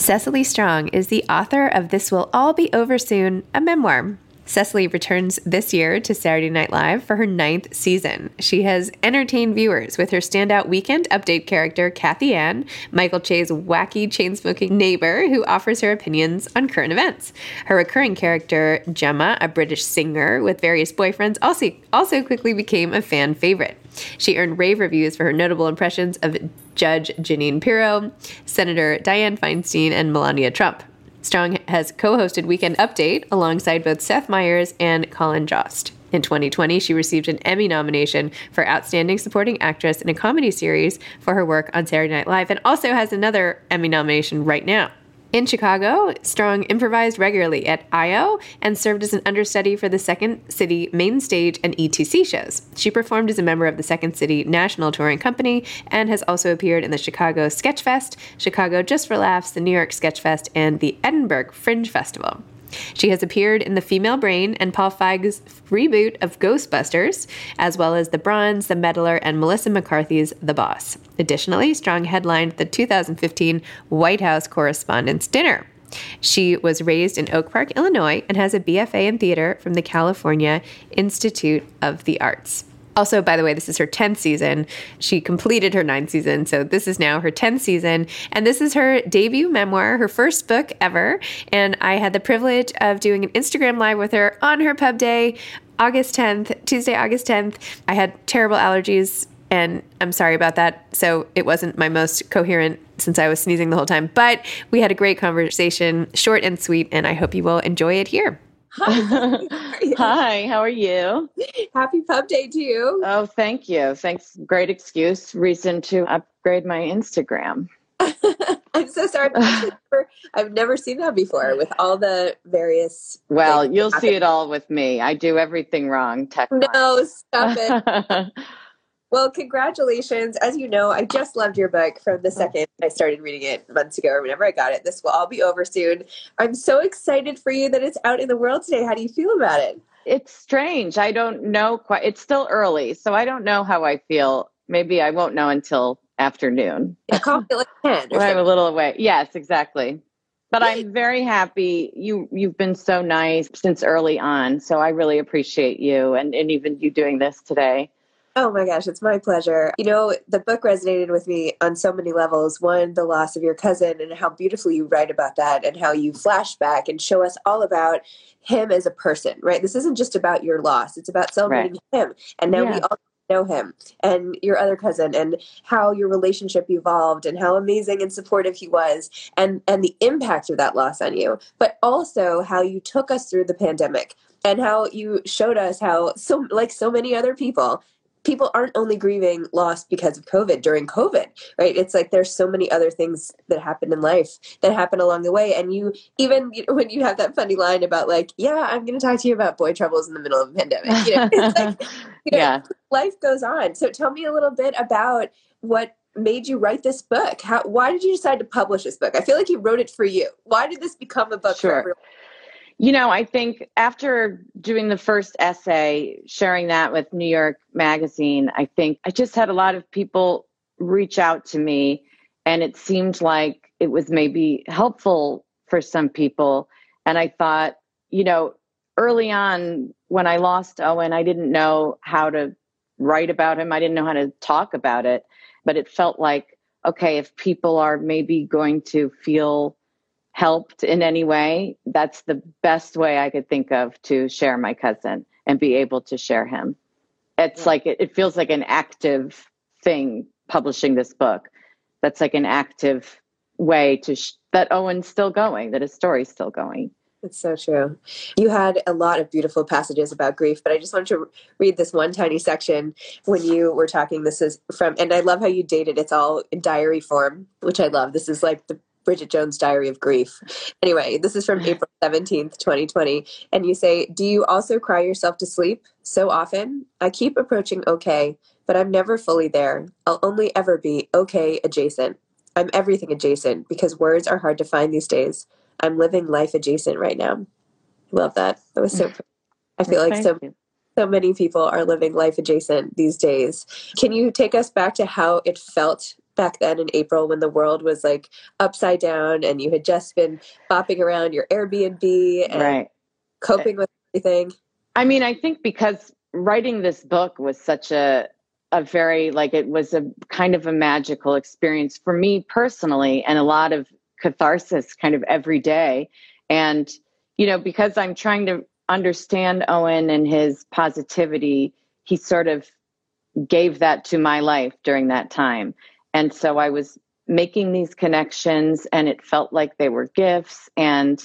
Cecily Strong is the author of This Will All Be Over Soon, a memoir. Cecily returns this year to Saturday Night Live for her ninth season. She has entertained viewers with her standout weekend update character, Cathy Anne, Michael Che's wacky chain smoking neighbor who offers her opinions on current events. Her recurring character, Gemma, a British singer with various boyfriends, also, also quickly became a fan favorite. She earned rave reviews for her notable impressions of Judge Jeanine Pirro, Senator Dianne Feinstein, and Melania Trump. Strong has co hosted Weekend Update alongside both Seth Meyers and Colin Jost. In 2020, she received an Emmy nomination for Outstanding Supporting Actress in a Comedy Series for her work on Saturday Night Live and also has another Emmy nomination right now. In Chicago, Strong improvised regularly at IO and served as an understudy for the Second City main stage and ETC shows. She performed as a member of the Second City National Touring Company and has also appeared in the Chicago Sketchfest, Chicago Just for Laughs, the New York Sketchfest, and the Edinburgh Fringe Festival. She has appeared in The Female Brain and Paul Feig's reboot of Ghostbusters, as well as The Bronze, The Meddler, and Melissa McCarthy's The Boss. Additionally, Strong headlined the 2015 White House Correspondents' Dinner. She was raised in Oak Park, Illinois, and has a BFA in theater from the California Institute of the Arts. Also, by the way, this is her 10th season. She completed her ninth season, so this is now her 10th season. And this is her debut memoir, her first book ever. And I had the privilege of doing an Instagram live with her on her pub day, August 10th, Tuesday, August 10th. I had terrible allergies, and I'm sorry about that. So it wasn't my most coherent since I was sneezing the whole time. But we had a great conversation, short and sweet, and I hope you will enjoy it here. Hi, Hi, how are you? Happy Pub Day to you. Oh, thank you. Thanks. Great excuse, reason to upgrade my Instagram. I'm so sorry. I've never, I've never seen that before with all the various. Well, you'll see it all with me. I do everything wrong tech. No, stop it. Well, congratulations. As you know, I just loved your book from the oh. second I started reading it months ago or whenever I got it. This will all be over soon. I'm so excited for you that it's out in the world today. How do you feel about it? It's strange. I don't know quite. It's still early, so I don't know how I feel. Maybe I won't know until afternoon. Yeah, call me like 10 I'm a little away. Yes, exactly. But I'm very happy. You you've been so nice since early on. So I really appreciate you and, and even you doing this today. Oh my gosh, it's my pleasure. You know, the book resonated with me on so many levels. One, the loss of your cousin, and how beautifully you write about that, and how you flash back and show us all about him as a person, right? This isn't just about your loss, it's about celebrating right. him. And now yeah. we all know him and your other cousin and how your relationship evolved and how amazing and supportive he was and and the impact of that loss on you but also how you took us through the pandemic and how you showed us how so like so many other people people aren't only grieving loss because of COVID during COVID, right? It's like there's so many other things that happen in life that happen along the way. And you, even you know, when you have that funny line about like, yeah, I'm going to talk to you about boy troubles in the middle of a pandemic. You know, like, you know, yeah. life goes on. So tell me a little bit about what made you write this book. How, why did you decide to publish this book? I feel like you wrote it for you. Why did this become a book sure. for everyone? You know, I think after doing the first essay, sharing that with New York Magazine, I think I just had a lot of people reach out to me, and it seemed like it was maybe helpful for some people. And I thought, you know, early on when I lost Owen, I didn't know how to write about him, I didn't know how to talk about it, but it felt like, okay, if people are maybe going to feel helped in any way, that's the best way I could think of to share my cousin and be able to share him. It's yeah. like it, it, feels like an active thing publishing this book. That's like an active way to sh- that Owen's still going, that his story's still going. It's so true. You had a lot of beautiful passages about grief, but I just wanted to read this one tiny section when you were talking. This is from, and I love how you dated. It's all in diary form, which I love. This is like the Bridget Jones' Diary of Grief. Anyway, this is from April 17th, 2020. And you say, Do you also cry yourself to sleep? So often? I keep approaching okay, but I'm never fully there. I'll only ever be okay adjacent. I'm everything adjacent because words are hard to find these days. I'm living life adjacent right now. Love that. That was so I feel like so so many people are living life adjacent these days. Can you take us back to how it felt back then in April when the world was like upside down and you had just been bopping around your Airbnb and right. coping with everything? I mean, I think because writing this book was such a a very like it was a kind of a magical experience for me personally and a lot of catharsis kind of every day and you know because i'm trying to understand owen and his positivity he sort of gave that to my life during that time and so I was making these connections and it felt like they were gifts. And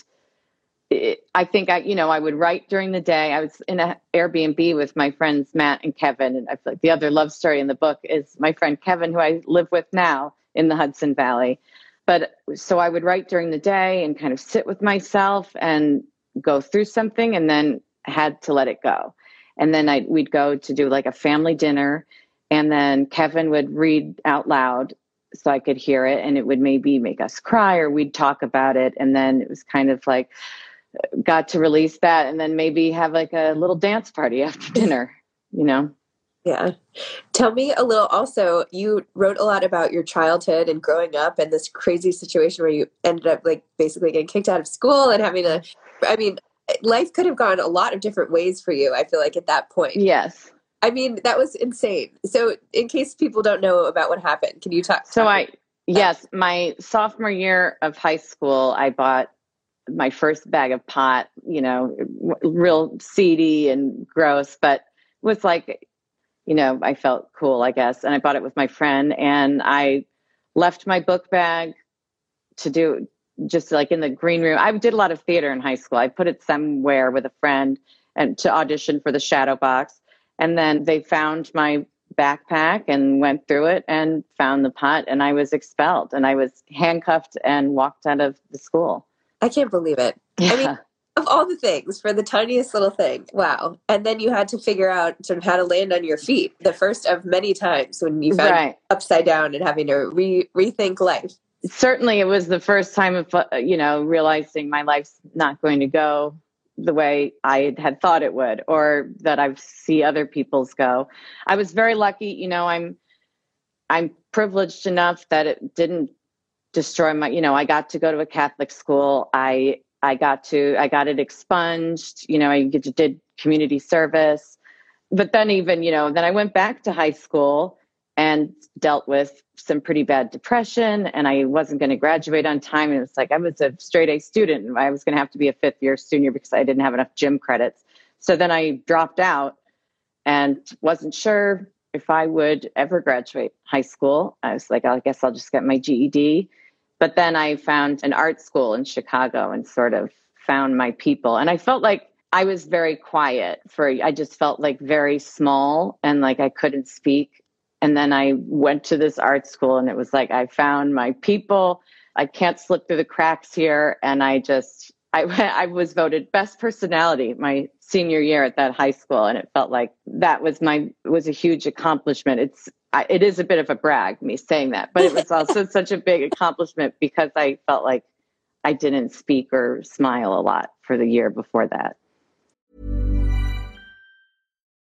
it, I think I, you know, I would write during the day. I was in an Airbnb with my friends Matt and Kevin. And I feel like the other love story in the book is my friend Kevin, who I live with now in the Hudson Valley. But so I would write during the day and kind of sit with myself and go through something and then had to let it go. And then I we'd go to do like a family dinner and then Kevin would read out loud so I could hear it and it would maybe make us cry or we'd talk about it. And then it was kind of like, got to release that and then maybe have like a little dance party after dinner, you know? Yeah. Tell me a little also, you wrote a lot about your childhood and growing up and this crazy situation where you ended up like basically getting kicked out of school and having a, I mean, life could have gone a lot of different ways for you, I feel like at that point. Yes. I mean, that was insane. So, in case people don't know about what happened, can you talk? So, I, yes, my sophomore year of high school, I bought my first bag of pot, you know, real seedy and gross, but it was like, you know, I felt cool, I guess. And I bought it with my friend and I left my book bag to do just like in the green room. I did a lot of theater in high school. I put it somewhere with a friend and to audition for the shadow box. And then they found my backpack and went through it and found the pot and I was expelled and I was handcuffed and walked out of the school. I can't believe it. Yeah. I mean, of all the things for the tiniest little thing. Wow. And then you had to figure out sort of how to land on your feet. The first of many times when you found Right. upside down and having to re- rethink life. certainly it was the first time of uh, you know realizing my life's not going to go the way i had thought it would or that i see other people's go. I was very lucky you know i'm i'm privileged enough that it didn't destroy my you know i got to go to a catholic school. I i got to i got it expunged you know i did community service. But then even you know then i went back to high school and dealt with some pretty bad depression and I wasn't going to graduate on time. And it was like I was a straight A student and I was going to have to be a fifth year senior because I didn't have enough gym credits. So then I dropped out and wasn't sure if I would ever graduate high school. I was like, I guess I'll just get my GED. But then I found an art school in Chicago and sort of found my people. And I felt like I was very quiet for, I just felt like very small and like I couldn't speak and then I went to this art school and it was like I found my people. I can't slip through the cracks here. And I just, I, I was voted best personality my senior year at that high school. And it felt like that was my, was a huge accomplishment. It's, I, it is a bit of a brag, me saying that, but it was also such a big accomplishment because I felt like I didn't speak or smile a lot for the year before that.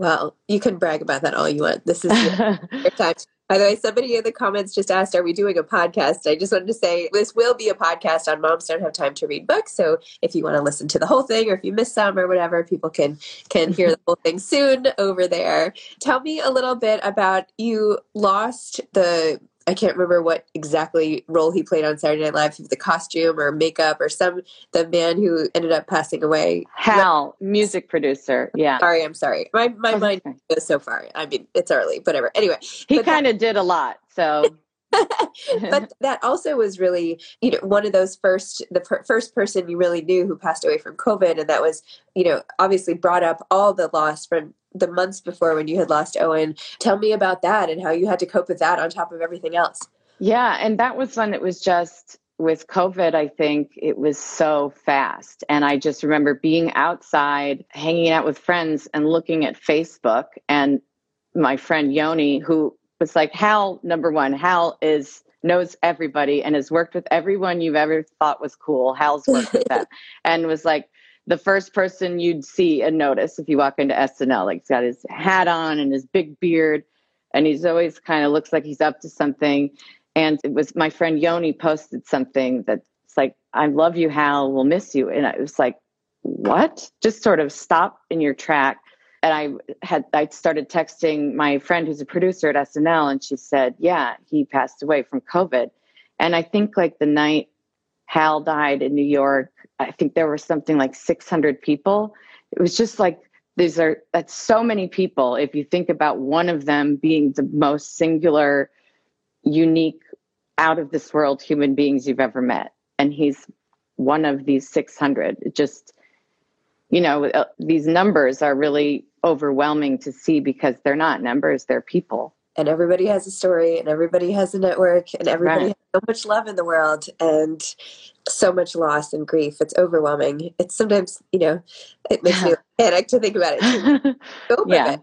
Well, you can brag about that all you want. This is your time. By the way, somebody in the comments just asked, Are we doing a podcast? I just wanted to say this will be a podcast on Moms Don't Have Time to Read Books. So if you want to listen to the whole thing or if you miss some or whatever, people can can hear the whole thing soon over there. Tell me a little bit about you lost the I can't remember what exactly role he played on Saturday Night Live, the costume or makeup or some the man who ended up passing away. Hal, music producer. Yeah. Sorry, I'm sorry. My my That's mind okay. goes so far. I mean, it's early, whatever. Anyway, He kind of did a lot. So but that also was really you know one of those first the per- first person you really knew who passed away from covid and that was you know obviously brought up all the loss from the months before when you had lost owen tell me about that and how you had to cope with that on top of everything else Yeah, and that was when it was just with COVID, I think it was so fast. And I just remember being outside, hanging out with friends and looking at Facebook. And my friend Yoni, who was like, Hal, number one, Hal is knows everybody and has worked with everyone you've ever thought was cool. Hal's worked with them. And was like the first person you'd see and notice if you walk into SNL. Like he's got his hat on and his big beard. And he's always kind of looks like he's up to something. And it was my friend Yoni posted something that's like, I love you, Hal, we'll miss you. And I was like, what? Just sort of stop in your track. And I had I started texting my friend who's a producer at SNL, and she said, Yeah, he passed away from COVID. And I think like the night Hal died in New York, I think there were something like 600 people. It was just like these are that's so many people. If you think about one of them being the most singular unique, out of this world human beings you've ever met. And he's one of these 600. It just, you know, uh, these numbers are really overwhelming to see because they're not numbers, they're people. And everybody has a story and everybody has a network and everybody right. has so much love in the world and so much loss and grief. It's overwhelming. It's sometimes, you know, it makes me panic to think about it. yeah.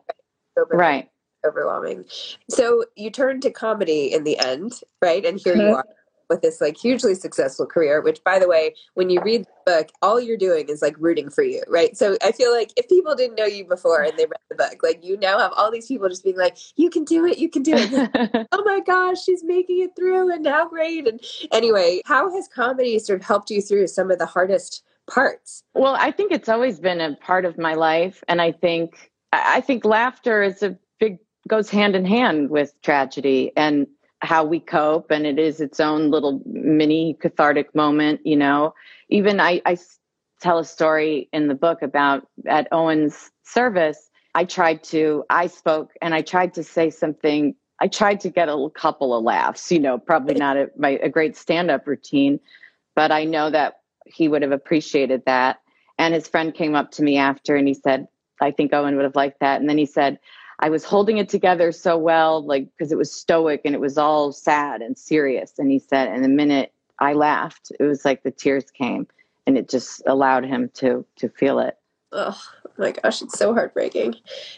right. Overwhelming. So you turned to comedy in the end, right? And here mm-hmm. you are with this like hugely successful career which by the way when you read the book all you're doing is like rooting for you right? So i feel like if people didn't know you before and they read the book like you now have all these people just being like you can do it you can do it. Oh my gosh she's making it through and now great. And anyway how has comedy sort of helped you through some of the hardest parts? Well i think it's always been a part of my life and i think i think laughter is a big goes hand in hand with tragedy and how we cope and it is its own little mini cathartic moment you know. Even I, I tell a story in the book about at owen's service i tried to i spoke and i tried to say something i tried to get a couple of laughs you know probably not a, my, a great stand-up routine but i know that he would have appreciated that. And his friend came up to me after and he said i think owen would have liked that. And then he said I was holding it together so well, like because it was stoic and it was all sad and serious. And he said, and the minute I laughed, it was like the tears came, and it just allowed him to to feel it. Oh my gosh, it's so heartbreaking.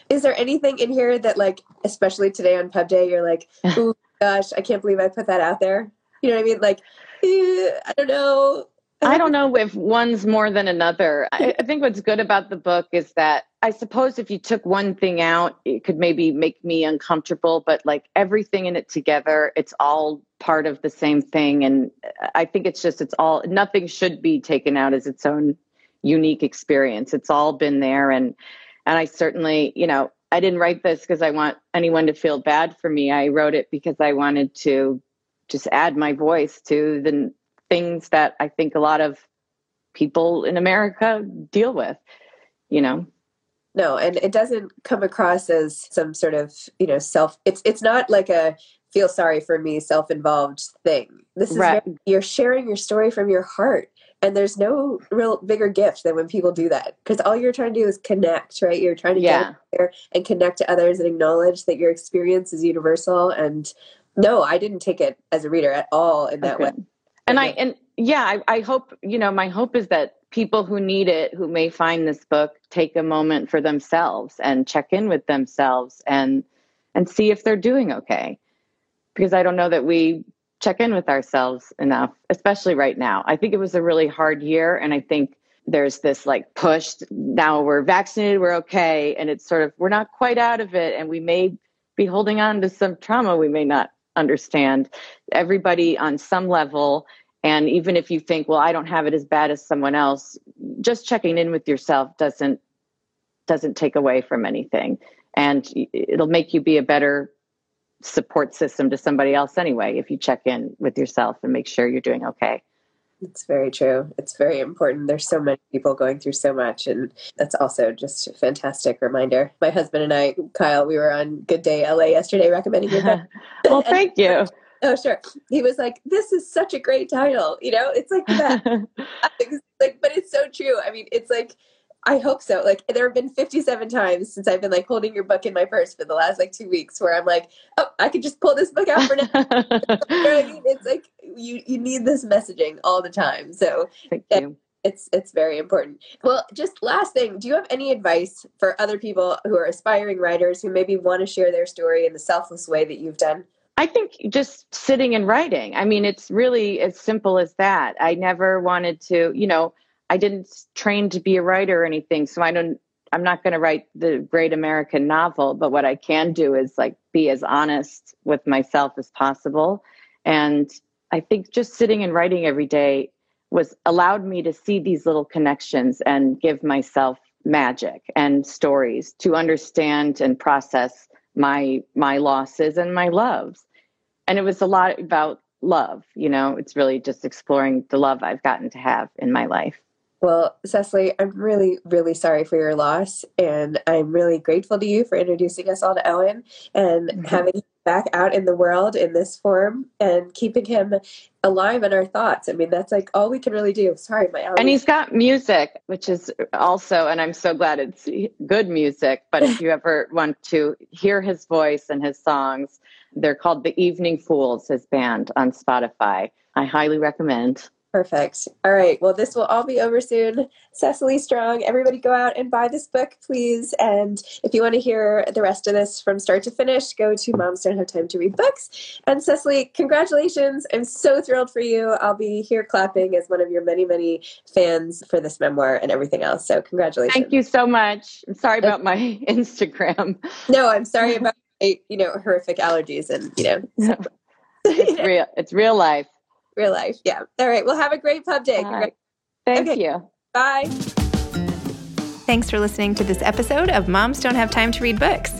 Is there anything in here that, like, especially today on Pub Day, you're like, oh gosh, I can't believe I put that out there? You know what I mean? Like, eh, I don't know. I don't know if one's more than another. I, I, think what's good about the book is that I suppose if you took one thing out, it could maybe make me uncomfortable, but like everything in it together, it's all part of the same thing. And I think it's just, it's all, nothing should be taken out as its own unique experience. It's all been there. And, and I certainly, you know, I didn't write this because I want anyone to feel bad for me. I wrote it because I wanted to just add my voice to the things that I think a lot of people in America deal with, you know. No, and it doesn't come across as some sort of, you know, self it's it's not like a feel sorry for me self-involved thing. This is right. you're sharing your story from your heart. And there's no real bigger gift than when people do that because all you're trying to do is connect, right? You're trying to yeah. get there and connect to others and acknowledge that your experience is universal. And no, I didn't take it as a reader at all in that okay. way and i and yeah I, I hope you know my hope is that people who need it who may find this book take a moment for themselves and check in with themselves and and see if they're doing okay. Because i don't know that we check in with ourselves enough especially right now. I think it was a really hard year and i think there's this like push now we're vaccinated we're okay and it's sort of we're not quite out of it and we may be holding on to some trauma we may not understand. Everybody on some level and even if you think, well, I don't have it as bad as someone else, just checking in with yourself doesn't doesn't take away from anything. And it'll make you be a better support system to somebody else anyway if you check in with yourself and make sure you're doing okay. It's very true. It's very important. There's so many people going through so much, and that's also just a fantastic reminder. My husband and I, Kyle, we were on Good Day LA yesterday recommending your book. well, thank you. Oh, sure. He was like, "This is such a great title." You know, it's like that. like, but it's so true. I mean, it's like I hope so. Like there have been 57 times since I've been like holding your book in my purse for the last like two weeks where I'm like, oh, I could just pull this book out for now. you know I mean? It's like you you need this messaging all the time. So Thank you. it's it's very important. Well, just last thing, do you have any advice for other people who are aspiring writers who maybe want to share their story in the selfless way that you've done? I think just sitting and writing. I mean, it's really as simple as that. I never wanted to, you know, I didn't train to be a writer or anything, so I don't I'm not going to write the great American novel, but what I can do is like be as honest with myself as possible. And I think just sitting and writing every day was allowed me to see these little connections and give myself magic and stories to understand and process my my losses and my loves and it was a lot about love you know it's really just exploring the love i've gotten to have in my life well cecily i'm really really sorry for your loss and i'm really grateful to you for introducing us all to owen and mm-hmm. having him back out in the world in this form and keeping him alive in our thoughts. I mean, that's like all we can really do. Sorry, my allergies. And he's got music, which is also, and I'm so glad it's good music. But if you ever want to hear his voice and his songs, they're called the Evening Fools, his band on Spotify. I highly recommend. Perfect. All right. Well, this will all be over soon. Cecily Strong, everybody go out and buy this book, please. And if you want to hear the rest of this from start to finish, go to Moms Don't Have Time to Read Books. And Cecily, congratulations. I'm so thrilled for you. I'll be here clapping as one of your many, many fans for this memoir and everything else. So, congratulations. Thank you so much. I'm sorry about my Instagram. No, I'm sorry about you know, horrific allergies and, you know. So. it's real. It's real life real life. Yeah. All right. Well, have a great pub day. Right. Thank okay. you. Bye. Thanks for listening to this episode of Moms Don't Have Time to Read Books.